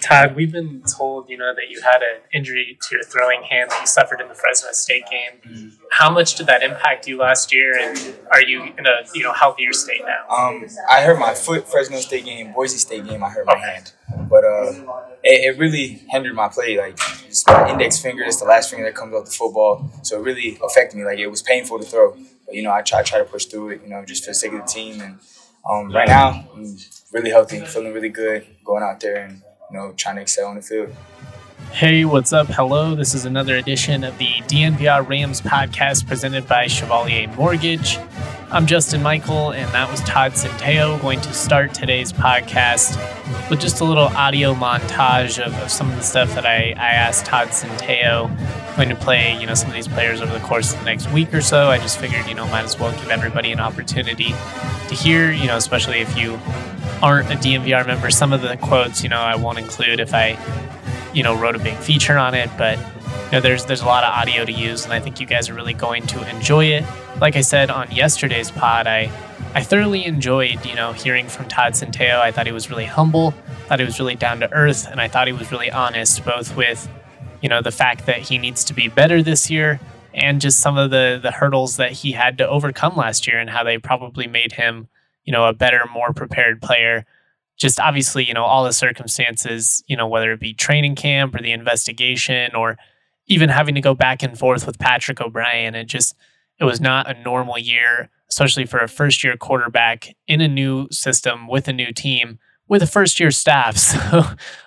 Todd, we've been told, you know, that you had an injury to your throwing hand that you suffered in the Fresno State game. Mm-hmm. How much did that impact you last year, and are you in a you know healthier state now? Um, I hurt my foot Fresno State game, Boise State game. I hurt my hand, but uh, it, it, really hindered my play. Like it's my index finger is the last finger that comes off the football, so it really affected me. Like it was painful to throw, but you know I try try to push through it. You know, just for the sake of the team, and um, right now I'm really healthy, feeling really good, going out there and you know, trying to excel on the field. Hey, what's up? Hello. This is another edition of the DNVR Rams podcast presented by Chevalier Mortgage. I'm Justin Michael, and that was Todd Centeio going to start today's podcast with just a little audio montage of, of some of the stuff that I, I asked Todd Centeio going to play, you know, some of these players over the course of the next week or so. I just figured, you know, might as well give everybody an opportunity to hear, you know, especially if you aren't a DNVR member, some of the quotes, you know, I won't include if I, you know, wrote a big feature on it, but you know, there's there's a lot of audio to use, and I think you guys are really going to enjoy it. Like I said on yesterday's pod, I I thoroughly enjoyed, you know, hearing from Todd Centeio. I thought he was really humble, thought he was really down to earth, and I thought he was really honest, both with, you know, the fact that he needs to be better this year and just some of the the hurdles that he had to overcome last year and how they probably made him you know, a better, more prepared player. Just obviously, you know, all the circumstances, you know, whether it be training camp or the investigation or even having to go back and forth with Patrick O'Brien. It just, it was not a normal year, especially for a first year quarterback in a new system with a new team with a first year staff. So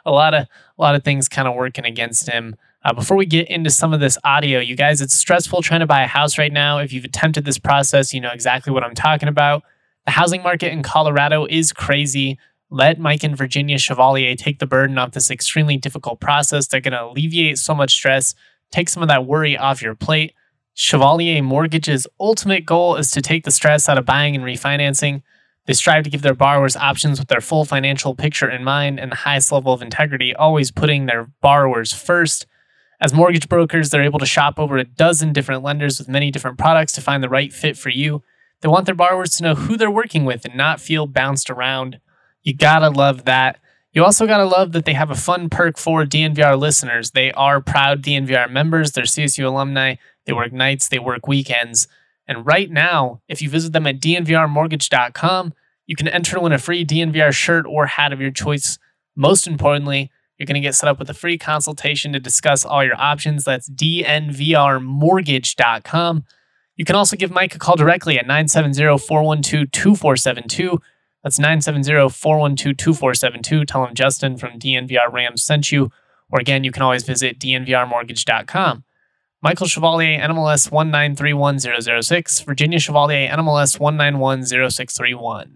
a lot of, a lot of things kind of working against him. Uh, before we get into some of this audio, you guys, it's stressful trying to buy a house right now. If you've attempted this process, you know exactly what I'm talking about. The housing market in Colorado is crazy. Let Mike and Virginia Chevalier take the burden off this extremely difficult process. They're going to alleviate so much stress, take some of that worry off your plate. Chevalier Mortgage's ultimate goal is to take the stress out of buying and refinancing. They strive to give their borrowers options with their full financial picture in mind and the highest level of integrity, always putting their borrowers first. As mortgage brokers, they're able to shop over a dozen different lenders with many different products to find the right fit for you. They want their borrowers to know who they're working with and not feel bounced around. You gotta love that. You also gotta love that they have a fun perk for DNVR listeners. They are proud DNVR members, they're CSU alumni, they work nights, they work weekends. And right now, if you visit them at dnvrmortgage.com, you can enter to win a free DNVR shirt or hat of your choice. Most importantly, you're going to get set up with a free consultation to discuss all your options. That's dnvrmortgage.com. You can also give Mike a call directly at 970 412 2472. That's 970 412 2472. Tell him Justin from DNVR Rams sent you. Or again, you can always visit dnvrmortgage.com. Michael Chevalier, NMLS 1931006. Virginia Chevalier, NMLS 1910631.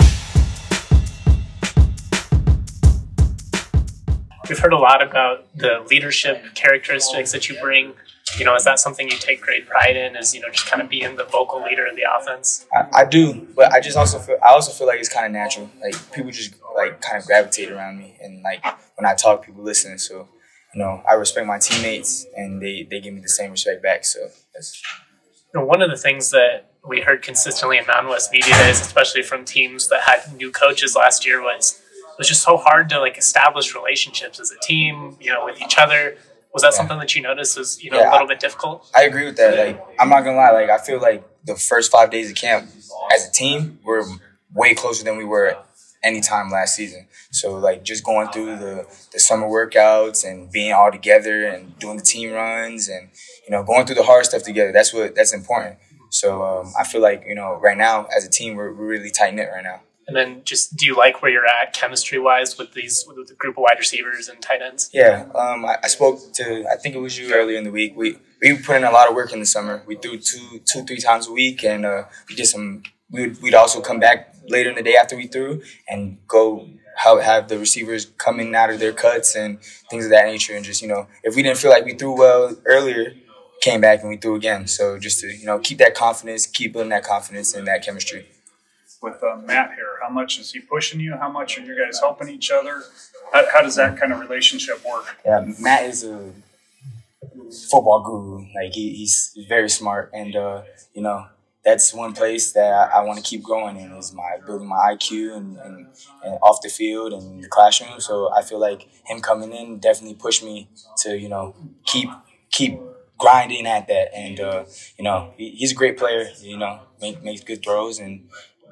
We've heard a lot about the leadership characteristics that you bring you know, is that something you take great pride in? Is you know just kind of being the vocal leader of the offense? I, I do, but I just also feel I also feel like it's kind of natural. Like people just like kind of gravitate around me, and like when I talk, people listen. So you know, I respect my teammates, and they they give me the same respect back. So that's. You know, one of the things that we heard consistently in Mountain West media days, especially from teams that had new coaches last year, was it was just so hard to like establish relationships as a team, you know, with each other was that yeah. something that you noticed was you know yeah, a little bit difficult? I agree with that. Like I'm not gonna lie, like I feel like the first five days of camp as a team we're way closer than we were any time last season. So like just going through the the summer workouts and being all together and doing the team runs and you know going through the hard stuff together. That's what that's important. So um, I feel like you know right now as a team we're, we're really tight knit right now. And then just do you like where you're at chemistry wise with these with the group of wide receivers and tight ends? Yeah, um, I, I, spoke to I think it was you earlier in the week. We we put in a lot of work in the summer. We threw two two three times a week, and uh, we did some. We'd, we'd also come back later in the day after we threw and go have, have the receivers coming out of their cuts and things of that nature. And just you know, if we didn't feel like we threw well earlier, came back and we threw again. So just to you know keep that confidence, keep building that confidence and that chemistry with uh, Matt here? How much is he pushing you? How much are you guys helping each other? How, how does that kind of relationship work? Yeah, Matt is a football guru. Like he, he's very smart, and uh, you know that's one place that I, I want to keep growing in is my building my IQ and, and, and off the field and the classroom. So I feel like him coming in definitely pushed me to you know keep keep grinding at that. And uh, you know he, he's a great player. You know make, makes good throws and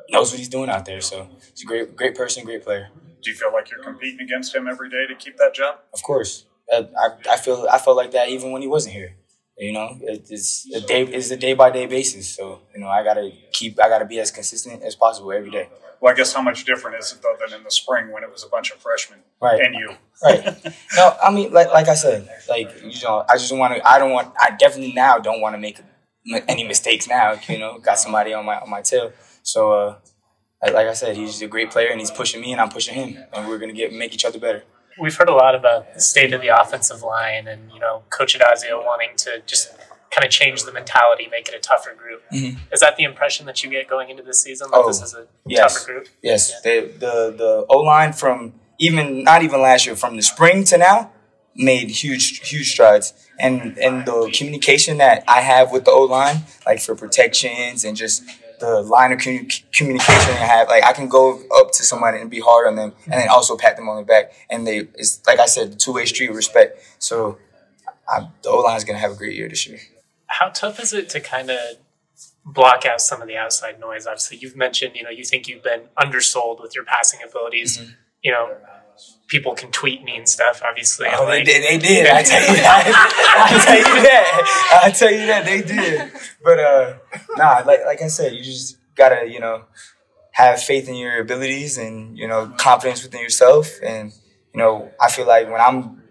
knows what he's doing out there. So he's a great great person, great player. Do you feel like you're competing against him every day to keep that job? Of course, I, I, I feel I felt like that even when he wasn't here. You know, it's a day it's a day by day basis. So you know, I gotta keep I gotta be as consistent as possible every day. Well, I guess how much different is it though than in the spring when it was a bunch of freshmen Right. and you? Right. no, I mean, like like I said, like you know, I just want to. I don't want. I definitely now don't want to make any mistakes now. You know, got somebody on my on my tail. So, uh, like, I said, he's a great player and he's pushing me and I'm pushing him, and we're gonna get make each other better. We've heard a lot about the state of the offensive line and, you know, Coach Addazio wanting to just kind of change the mentality, make it a tougher group. Mhm. Is that the impression that you get going into this season? That Oh, this is a yes. tougher group? Yes, the the the O line from even not even last year from the spring to now made huge huge strides, and and the communication that I have with the O line, like for protections and just the line of commu- communication I have, like I can go up to somebody and be hard on them, and then also pat them on the back, and they it's like I said, two way street respect. So I, the O line is gonna have a great year this year. How tough is it to kind of block out some of the outside noise? Obviously, you've mentioned, you know, you think you've been undersold with your passing abilities. Mm-hmm. You know, people can tweet mean stuff, obviously. Oh, they like- did. They did. I tell you that. I tell you that. I tell you that they did. But uh, nah, like like I said, you just gotta you know have faith in your abilities and you know confidence within yourself. And you know, I feel like when I'm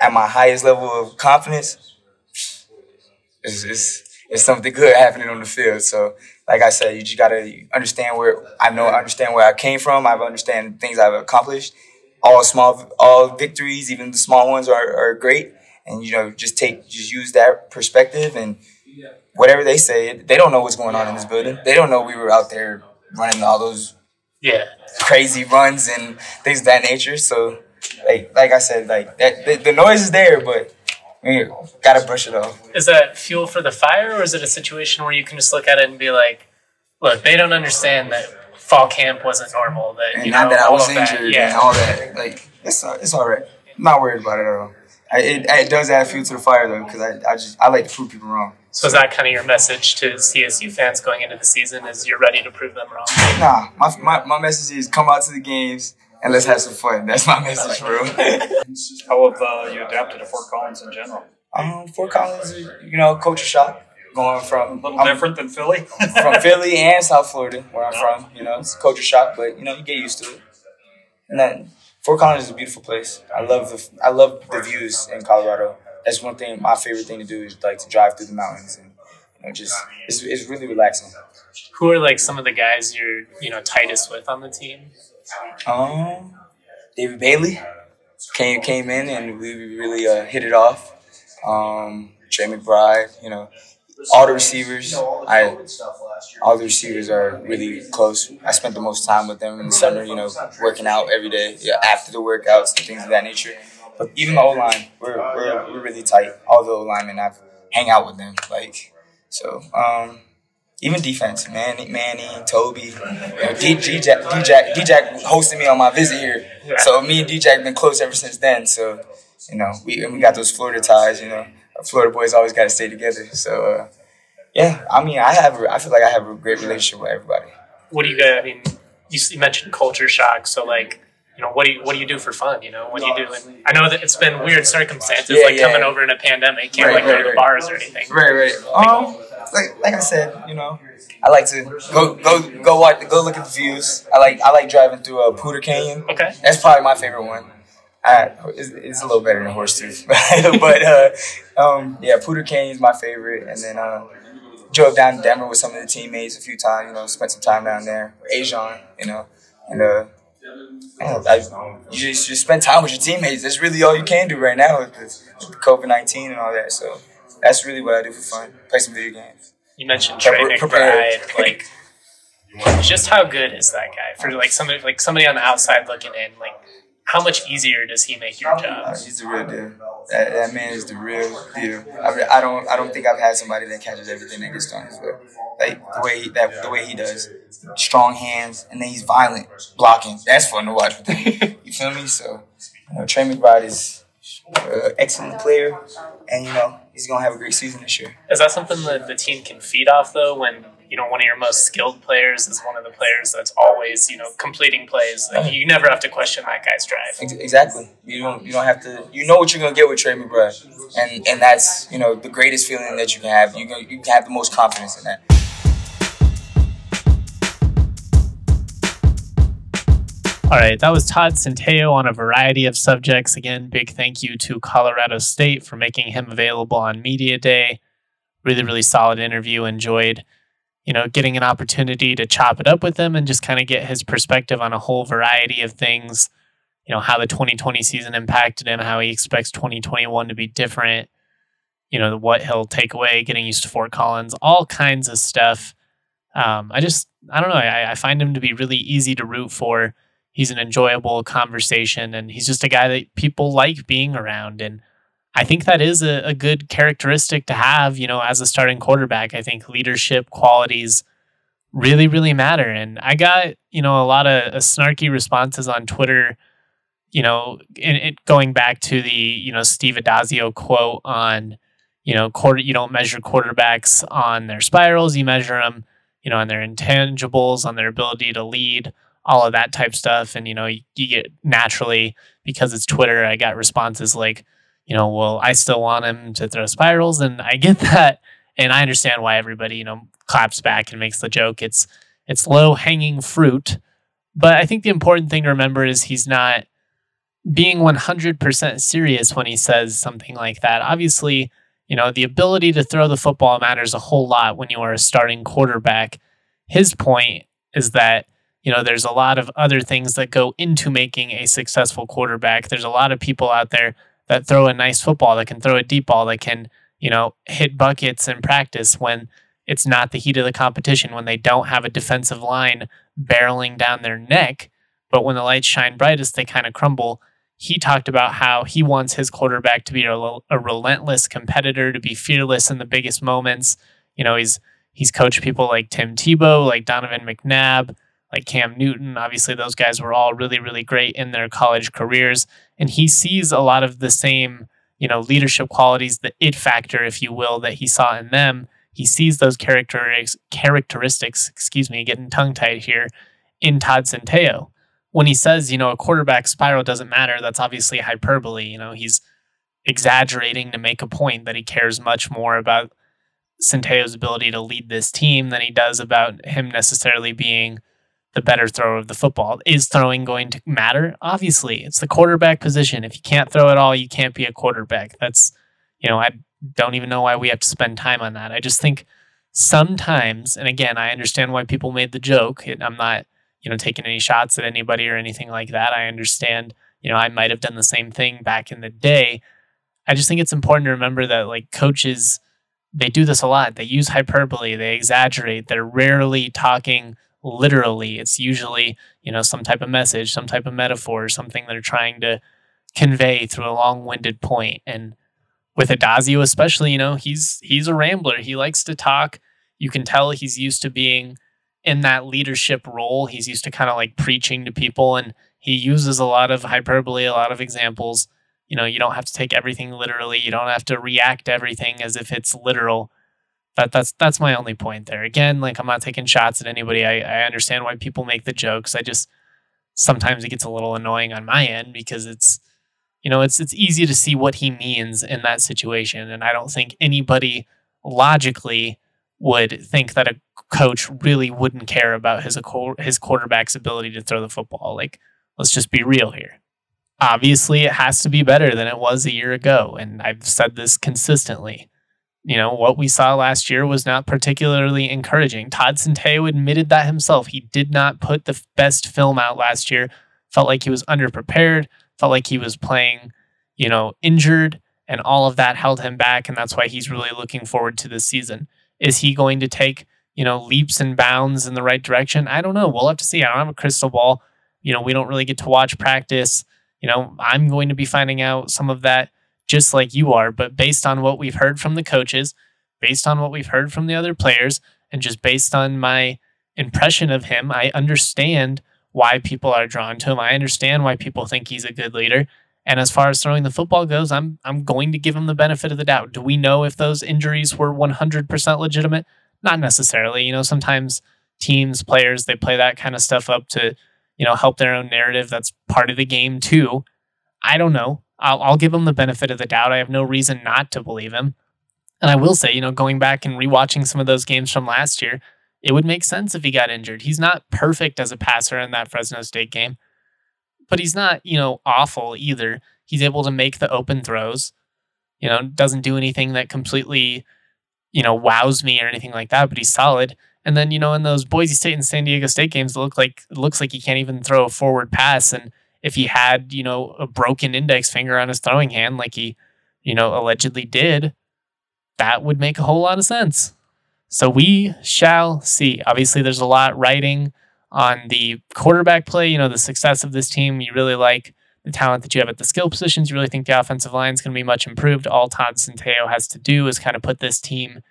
at my highest level of confidence, it's it's, it's something good happening on the field. So. Like I said, you just gotta understand where I know, understand where I came from. I understand things I've accomplished, all small all victories even the small ones are, are great. And you know just take just use that perspective and whatever they say they don't know what's going on in this building. They don't know we were out there running all those yeah. crazy runs and things of that nature. So like like i said like that the, the noise is there but we gotta brush it off. Is that fuel for the fire, or is it a situation where you can just look at it and be like, look, they don't understand that fall camp wasn't normal. That and you now know, that i all was of that. injured yeah. and all that like it's, it's all right i'm not worried about it at all I, it, it does add fuel to the fire though because I, I just i like to prove people wrong So is that kind of your message to CSU fans going into the season? Is you're ready to prove them wrong? Nah, my, my, my message is come out to the games and let's have some fun. That's my message, bro. How have uh, you adapted to Fort Collins in general? um, Fort Collins, you know, culture shock. Going from A little I'm different than Philly. from Philly and South Florida, where I'm from. You know, it's a culture shock, but you know, you get used to it. And then Fort Collins is a beautiful place. I love the I love the views in Colorado. That's one thing. My favorite thing to do is like to drive through the mountains and you know, just it's, it's really relaxing. Who are like some of the guys you're you know tightest with on the team? Um, David Bailey came came in and we really uh, hit it off. Um, Trey McBride, you know, all the receivers. I all the receivers are really close. I spent the most time with them in the summer. You know, working out every day. Yeah, after the workouts and things of that nature. But even the O line, we're, we're we're really tight. All the O linemen, I hang out with them. Like so. Um, even defense, Manny, Manny, Toby, you know, D, D, Jack, D, Jack, D Jack hosted me on my visit here, so me and D Jack been close ever since then. So, you know, we and we got those Florida ties. You know, Florida boys always got to stay together. So, uh, yeah, I mean, I have, I feel like I have a great relationship with everybody. What do you guys? I mean, you, mentioned culture shock. So like, you know, what do you what do you do for fun? You know, what do you do? And I know that it's been weird circumstances, Yeah, like yeah. coming over in a pandemic. Can't Right, like go to the right. bars or anything. Right, right. Um, like, like I said, you know, I like to go, go, go watch, go look at the views. I like, I like driving through a Poudre Canyon. Okay. That's probably my favorite one. I, it's, it's a little better than Horsetooth, but uh, um, yeah, Poudre Canyon's my favorite, and then uh, drove down to Denver with some of the teammates a few times. You know, spent some time down there. Ajon, you know, and uh, I, you just, just spend time with your teammates. That's really all you can do right now with, the- with COVID nineteen and all that. So that's really what I do for fun. Play some video games. You mentioned Trey. McBride. Like, just how good is that guy for like somebody like somebody on the outside looking in? Like, how much easier does he make your Uh, job? he's the real deal. That, that man is the real deal. I, I don't I don't think I've had somebody that catches everything that gets thrown his way. Like the way he, that the way he does, strong hands, and then he's violent blocking. That's fun to watch. you feel me? So you know, Trey McBride is an excellent player, and you know he's gonna have a great season this year. Is that something that the team can feed off though? When you know one of your most skilled players is one of the players that's always you know completing plays. Like, you never have to question that guy's drive. Exactly. You don't you don't have to. You know what you're gonna get with Trey McBride, and and that's you know the greatest feeling that you can have. You can you can have the most confidence in that. All right, that was Todd Centeio on a variety of subjects. Again, big thank you to Colorado State for making him available on Media Day. Really, really solid interview. Enjoyed, you know, getting an opportunity to chop it up with him and just kind of get his perspective on a whole variety of things. You know, how the 2020 season impacted him, how he expects 2021 to be different, you know, what he'll take away, getting used to Fort Collins, all kinds of stuff. Um, I just, I don't know, I, I find him to be really easy to root for he's an enjoyable conversation and he's just a guy that people like being around and i think that is a, a, good characteristic to have you know as a starting quarterback i think leadership qualities really really matter and i got you know a lot of uh, snarky responses on twitter you know in, it, going back to the you know steve Addazio quote on you know quarter you don't measure quarterbacks on their spirals you measure them you know on their intangibles on their ability to lead all of that type stuff. And, you know, you, you get naturally, because it's Twitter, I got responses like, you know, well, I still want him to throw spirals. And I get that. And I understand why everybody, you know, claps back and makes the joke. It's, it's low hanging fruit. But I think the important thing to remember is he's not being 100% serious when he says something like that. Obviously, you know, the ability to throw the football matters a whole lot when you are a starting quarterback. His point is that you know, there's a lot of other things that go into making a successful quarterback. There's a lot of people out there that throw a nice football, that can throw a deep ball, that can, you know, hit buckets in practice when it's not the heat of the competition, when they don't have a defensive line barreling down their neck. But when the lights shine brightest, they kind of crumble. He talked about how he wants his quarterback to be a, a relentless competitor, to be fearless in the biggest moments. You know, he's he's coached people like Tim Tebow, like Donovan McNabb, like Cam Newton. Obviously, those guys were all really, really great in their college careers. And he sees a lot of the same, you know, leadership qualities, the it factor, if you will, that he saw in them. He sees those characteristics, characteristics, excuse me, getting tongue tied here, in Todd Centeio. When he says, you know, a quarterback spiral doesn't matter, that's obviously hyperbole. You know, he's exaggerating to make a point that he cares much more about Centeio's ability to lead this team than he does about him necessarily being the better thrower of the football. Is throwing going to matter? Obviously, it's the quarterback position. If you can't throw at all, you can't be a quarterback. That's, you know, I don't even know why we have to spend time on that. I just think sometimes, and again, I understand why people made the joke. I'm not, you know, taking any shots at anybody or anything like that. I understand, you know, I might have done the same thing back in the day. I just think it's important to remember that, like, coaches, they do this a lot. They use hyperbole, they exaggerate, they're rarely talking literally. It's usually, you know, some type of message, some type of metaphor, something they're trying to convey through a long-winded point. And with Addazio especially, you know, he's he's a rambler. He likes to talk. You can tell he's used to being in that leadership role. He's used to kind of like preaching to people and he uses a lot of hyperbole, a lot of examples. You know, you don't have to take everything literally. You don't have to react to everything as if it's literal that that's that's my only point there. Again, like I'm not taking shots at anybody. I, I understand why people make the jokes. I just sometimes it gets a little annoying on my end because it's you know it's it's easy to see what he means in that situation, and I don't think anybody logically would think that a coach really wouldn't care about his his quarterback's ability to throw the football. Like, let's just be real here. Obviously, it has to be better than it was a year ago, and I've said this consistently you know, what we saw last year was not particularly encouraging. Todd Centeio admitted that himself. He did not put the best film out last year. Felt like he was underprepared, felt like he was playing, you know, injured, and all of that held him back. And that's why he's really looking forward to this season. Is he going to take, you know, leaps and bounds in the right direction? I don't know. We'll have to see. I don't have a crystal ball. You know, we don't really get to watch practice. You know, I'm going to be finding out some of that just like you are. But based on what we've heard from the coaches, based on what we've heard from the other players, and just based on my impression of him, I understand why people are drawn to him. I understand why people think he's a good leader. And as far as throwing the football goes, I'm I'm going to give him the benefit of the doubt. Do we know if those injuries were 100% legitimate? Not necessarily. You know, sometimes teams, players, they play that kind of stuff up to, you know, help their own narrative. That's part of the game too. I don't know. I'll, I'll give him the benefit of the doubt. I have no reason not to believe him. And I will say, you know, going back and rewatching some of those games from last year, it would make sense if he got injured. He's not perfect as a passer in that Fresno State game, but he's not, you know, awful either. He's able to make the open throws, you know, doesn't do anything that completely, you know, wows me or anything like that, but he's solid. And then, you know, in those Boise State and San Diego State games, it look like it looks like he can't even throw a forward pass. And if he had, you know, a broken index finger on his throwing hand, like he, you know, allegedly did, that would make a whole lot of sense. So we shall see. Obviously, there's a lot writing on the quarterback play. You know, the success of this team. You really like the talent that you have at the skill positions. You really think the offensive line is going to be much improved. All Todd Centeio has to do is kind of put this team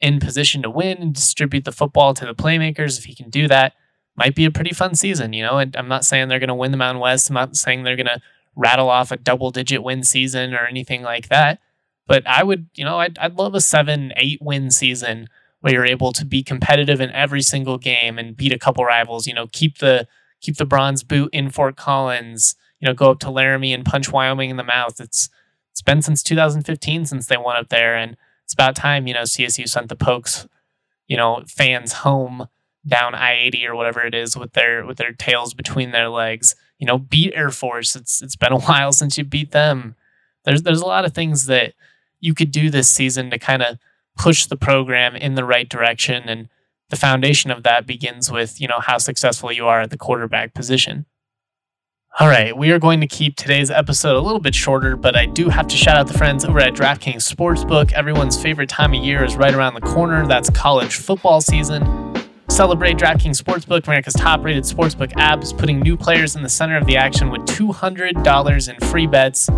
in position to win and distribute the football to the playmakers. If he can do that, might be a pretty fun season. You know, I'm not saying they're going to win the Mountain West. I'm not saying they're going to rattle off a double digit win season or anything like that. But I would, you know, I'd, I'd love a seven, eight win season where you're able to be competitive in every single game and beat a couple rivals. You know, keep the keep the bronze boot in Fort Collins. You know, go up to Laramie and punch Wyoming in the mouth. It's it's been since 2015 since they won up there, and it's about time. You know, CSU sent the Pokes, you know, fans home down I eighty or whatever it is with their with their tails between their legs. You know, beat Air Force. It's it's been a while since you beat them. There's there's a lot of things that you could do this season to kind of push the program in the right direction and the foundation of that begins with you know how successful you are at the quarterback position all right we are going to keep today's episode a little bit shorter but i do have to shout out the friends over at draftkings sportsbook everyone's favorite time of year is right around the corner that's college football season celebrate draftkings sportsbook america's top rated sportsbook app is putting new players in the center of the action with $200 in free bets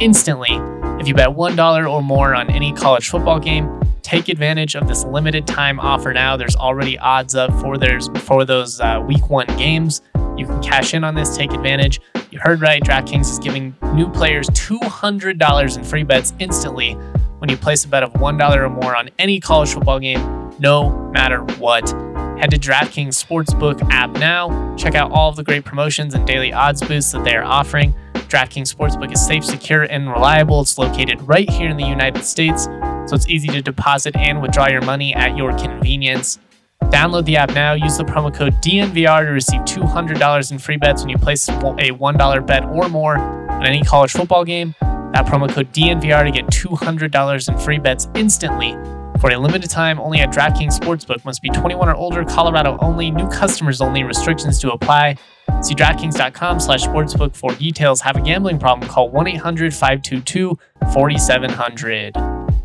instantly if you bet $1 or more on any college football game take advantage of this limited time offer now. There's already odds up for for those uh, week one games. You can cash in on this, take advantage. You heard right. DraftKings is giving new players $200 in free bets instantly when you place a bet of $1 or more on any college football game, no matter what. Head to DraftKings Sportsbook app now. Check out all of the great promotions and daily odds boosts that they are offering. DraftKings Sportsbook is safe, secure, and reliable. It's located right here in the United States so it's easy to deposit and withdraw your money at your convenience. Download the app now. Use the promo code DNVR to receive $200 in free bets when you place a $1 bet or more on any college football game. That promo code DNVR to get $200 in free bets instantly for a limited time only at DraftKings Sportsbook. Must be 21 or older, Colorado only, new customers only, restrictions to apply. See DraftKings.com slash sportsbook for details. Have a gambling problem, call 1 800 522 4700.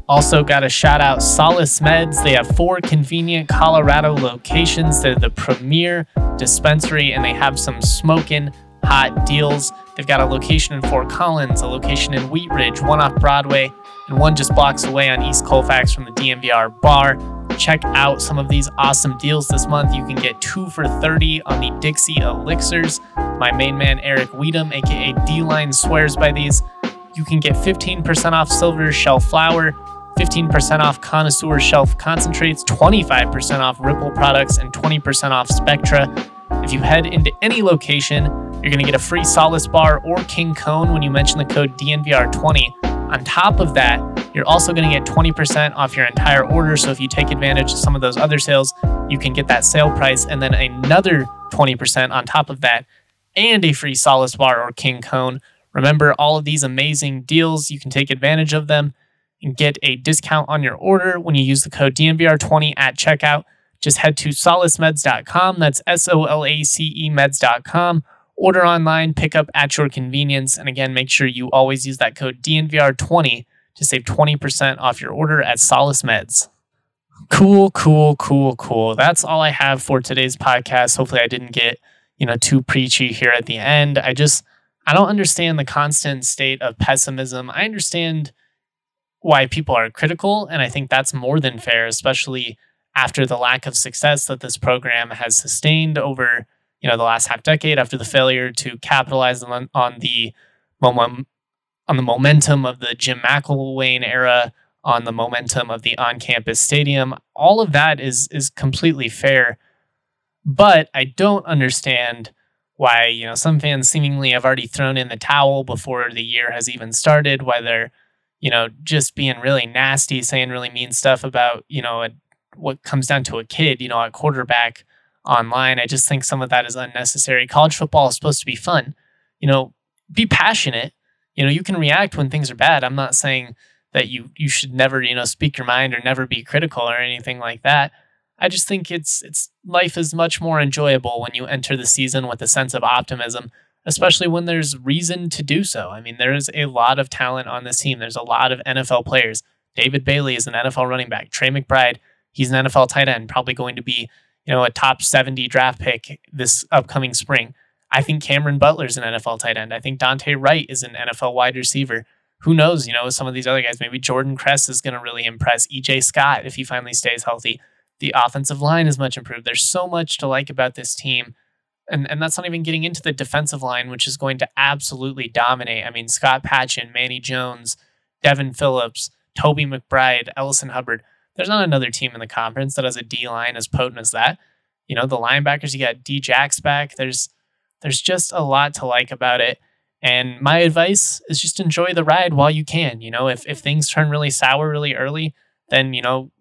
Also, got a shout out Solace Meds. They have four convenient Colorado locations. They're the premier dispensary and they have some smoking hot deals. They've got a location in Fort Collins, a location in Wheat Ridge, one off Broadway, and one just blocks away on East Colfax from the DNVR bar. Check out some of these awesome deals this month. You can get two for 30 on the Dixie Elixirs. My main man, Eric Weedham, aka D Line, swears by these. You can get 15% off Silver Shelf Flower, 15% off Connoisseur Shelf Concentrates, 25% off Ripple products, and 20% off Spectra. If you head into any location, you're going to get a free Solace bar or King Cone when you mention the code DNVR20. On top of that, you're also going to get 20% off your entire order. So if you take advantage of some of those other sales, you can get that sale price and then another 20% on top of that and a free Solace bar or King Cone. Remember all of these amazing deals, you can take advantage of them and get a discount on your order when you use the code DNVR20 at checkout. Just head to solacemeds.com. That's S O L A C E meds.com. Order online, pick up at your convenience. And again, make sure you always use that code DNVR20 to save 20% off your order at Solace Meds. Cool, cool, cool, cool. That's all I have for today's podcast. Hopefully, I didn't get, you know, too preachy here at the end. I just, I don't understand the constant state of pessimism. I understand why people are critical, and I think that's more than fair, especially after the lack of success that this program has sustained over you know the last half decade after the failure to capitalize on, on the on the momentum of the Jim McElwain era, on the momentum of the on-campus stadium. All of that is is completely fair, but I don't understand why you know some fans seemingly have already thrown in the towel before the year has even started. Why they're you know just being really nasty, saying really mean stuff about you know a, what comes down to a kid, you know, a quarterback online. I just think some of that is unnecessary. College football is supposed to be fun. You know, be passionate. You know, you can react when things are bad. I'm not saying that you you should never, you know, speak your mind or never be critical or anything like that. I just think it's it's life is much more enjoyable when you enter the season with a sense of optimism, especially when there's reason to do so. I mean, there is a lot of talent on this team. There's a lot of NFL players. David Bailey is an NFL running back. Trey McBride, he's an NFL tight end, probably going to be you know, a top 70 draft pick this upcoming spring. I think Cameron Butler's an NFL tight end. I think Dante Wright is an NFL wide receiver. Who knows, you know, some of these other guys, maybe Jordan Kress is going to really impress. EJ Scott, if he finally stays healthy. The offensive line is much improved. There's so much to like about this team. And, and that's not even getting into the defensive line, which is going to absolutely dominate. I mean, Scott Patchan, Manny Jones, Devin Phillips, Toby McBride, Ellison Hubbard there's not another team in the conference that has a D line as potent as that. You know, the linebackers, you got D Jacks back. There's there's just a lot to like about it. And my advice is just enjoy the ride while you can. You know, if if things turn really sour really early, then you know,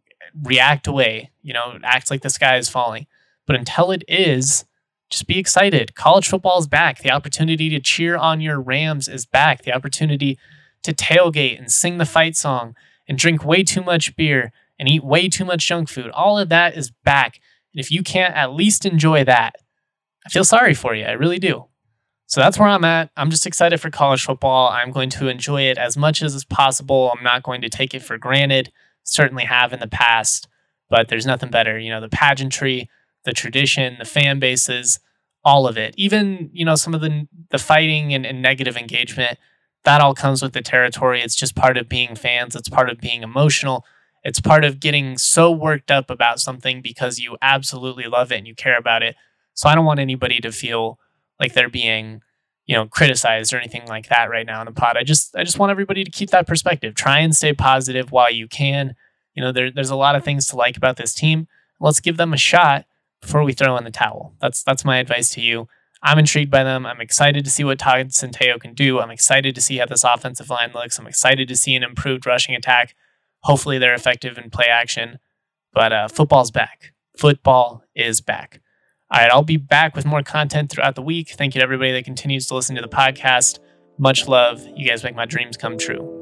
react away. You know, act like the sky is falling. But until it is, just be excited. College football is back. The opportunity to cheer on your Rams is back. The opportunity to tailgate and sing the fight song and drink way too much beer and eat way too much junk food. All of that is back. And if you can't at least enjoy that, I feel sorry for you. I really do. So that's where I'm at. I'm just excited for college football. I'm going to enjoy it as much as is possible. I'm not going to take it for granted. Certainly have in the past, but there's nothing better. You know, the pageantry, the tradition, the fan bases, all of it. Even, you know, some of the the fighting and, and negative engagement, that all comes with the territory. It's just part of being fans. It's part of being emotional. It's part of getting so worked up about something because you absolutely love it and you care about it. So I don't want anybody to feel like they're being, you know, criticized or anything like that right now in the pod. I just I just want everybody to keep that perspective. Try and stay positive while you can. You know, there, there's a lot of things to like about this team. Let's give them a shot before we throw in the towel. That's that's my advice to you. I'm intrigued by them. I'm excited to see what Todd Centeio can do. I'm excited to see how this offensive line looks. I'm excited to see an improved rushing attack. Hopefully, they're effective in play action. But uh, football's back. Football is back. All right, I'll be back with more content throughout the week. Thank you to everybody that continues to listen to the podcast. Much love. You guys make my dreams come true.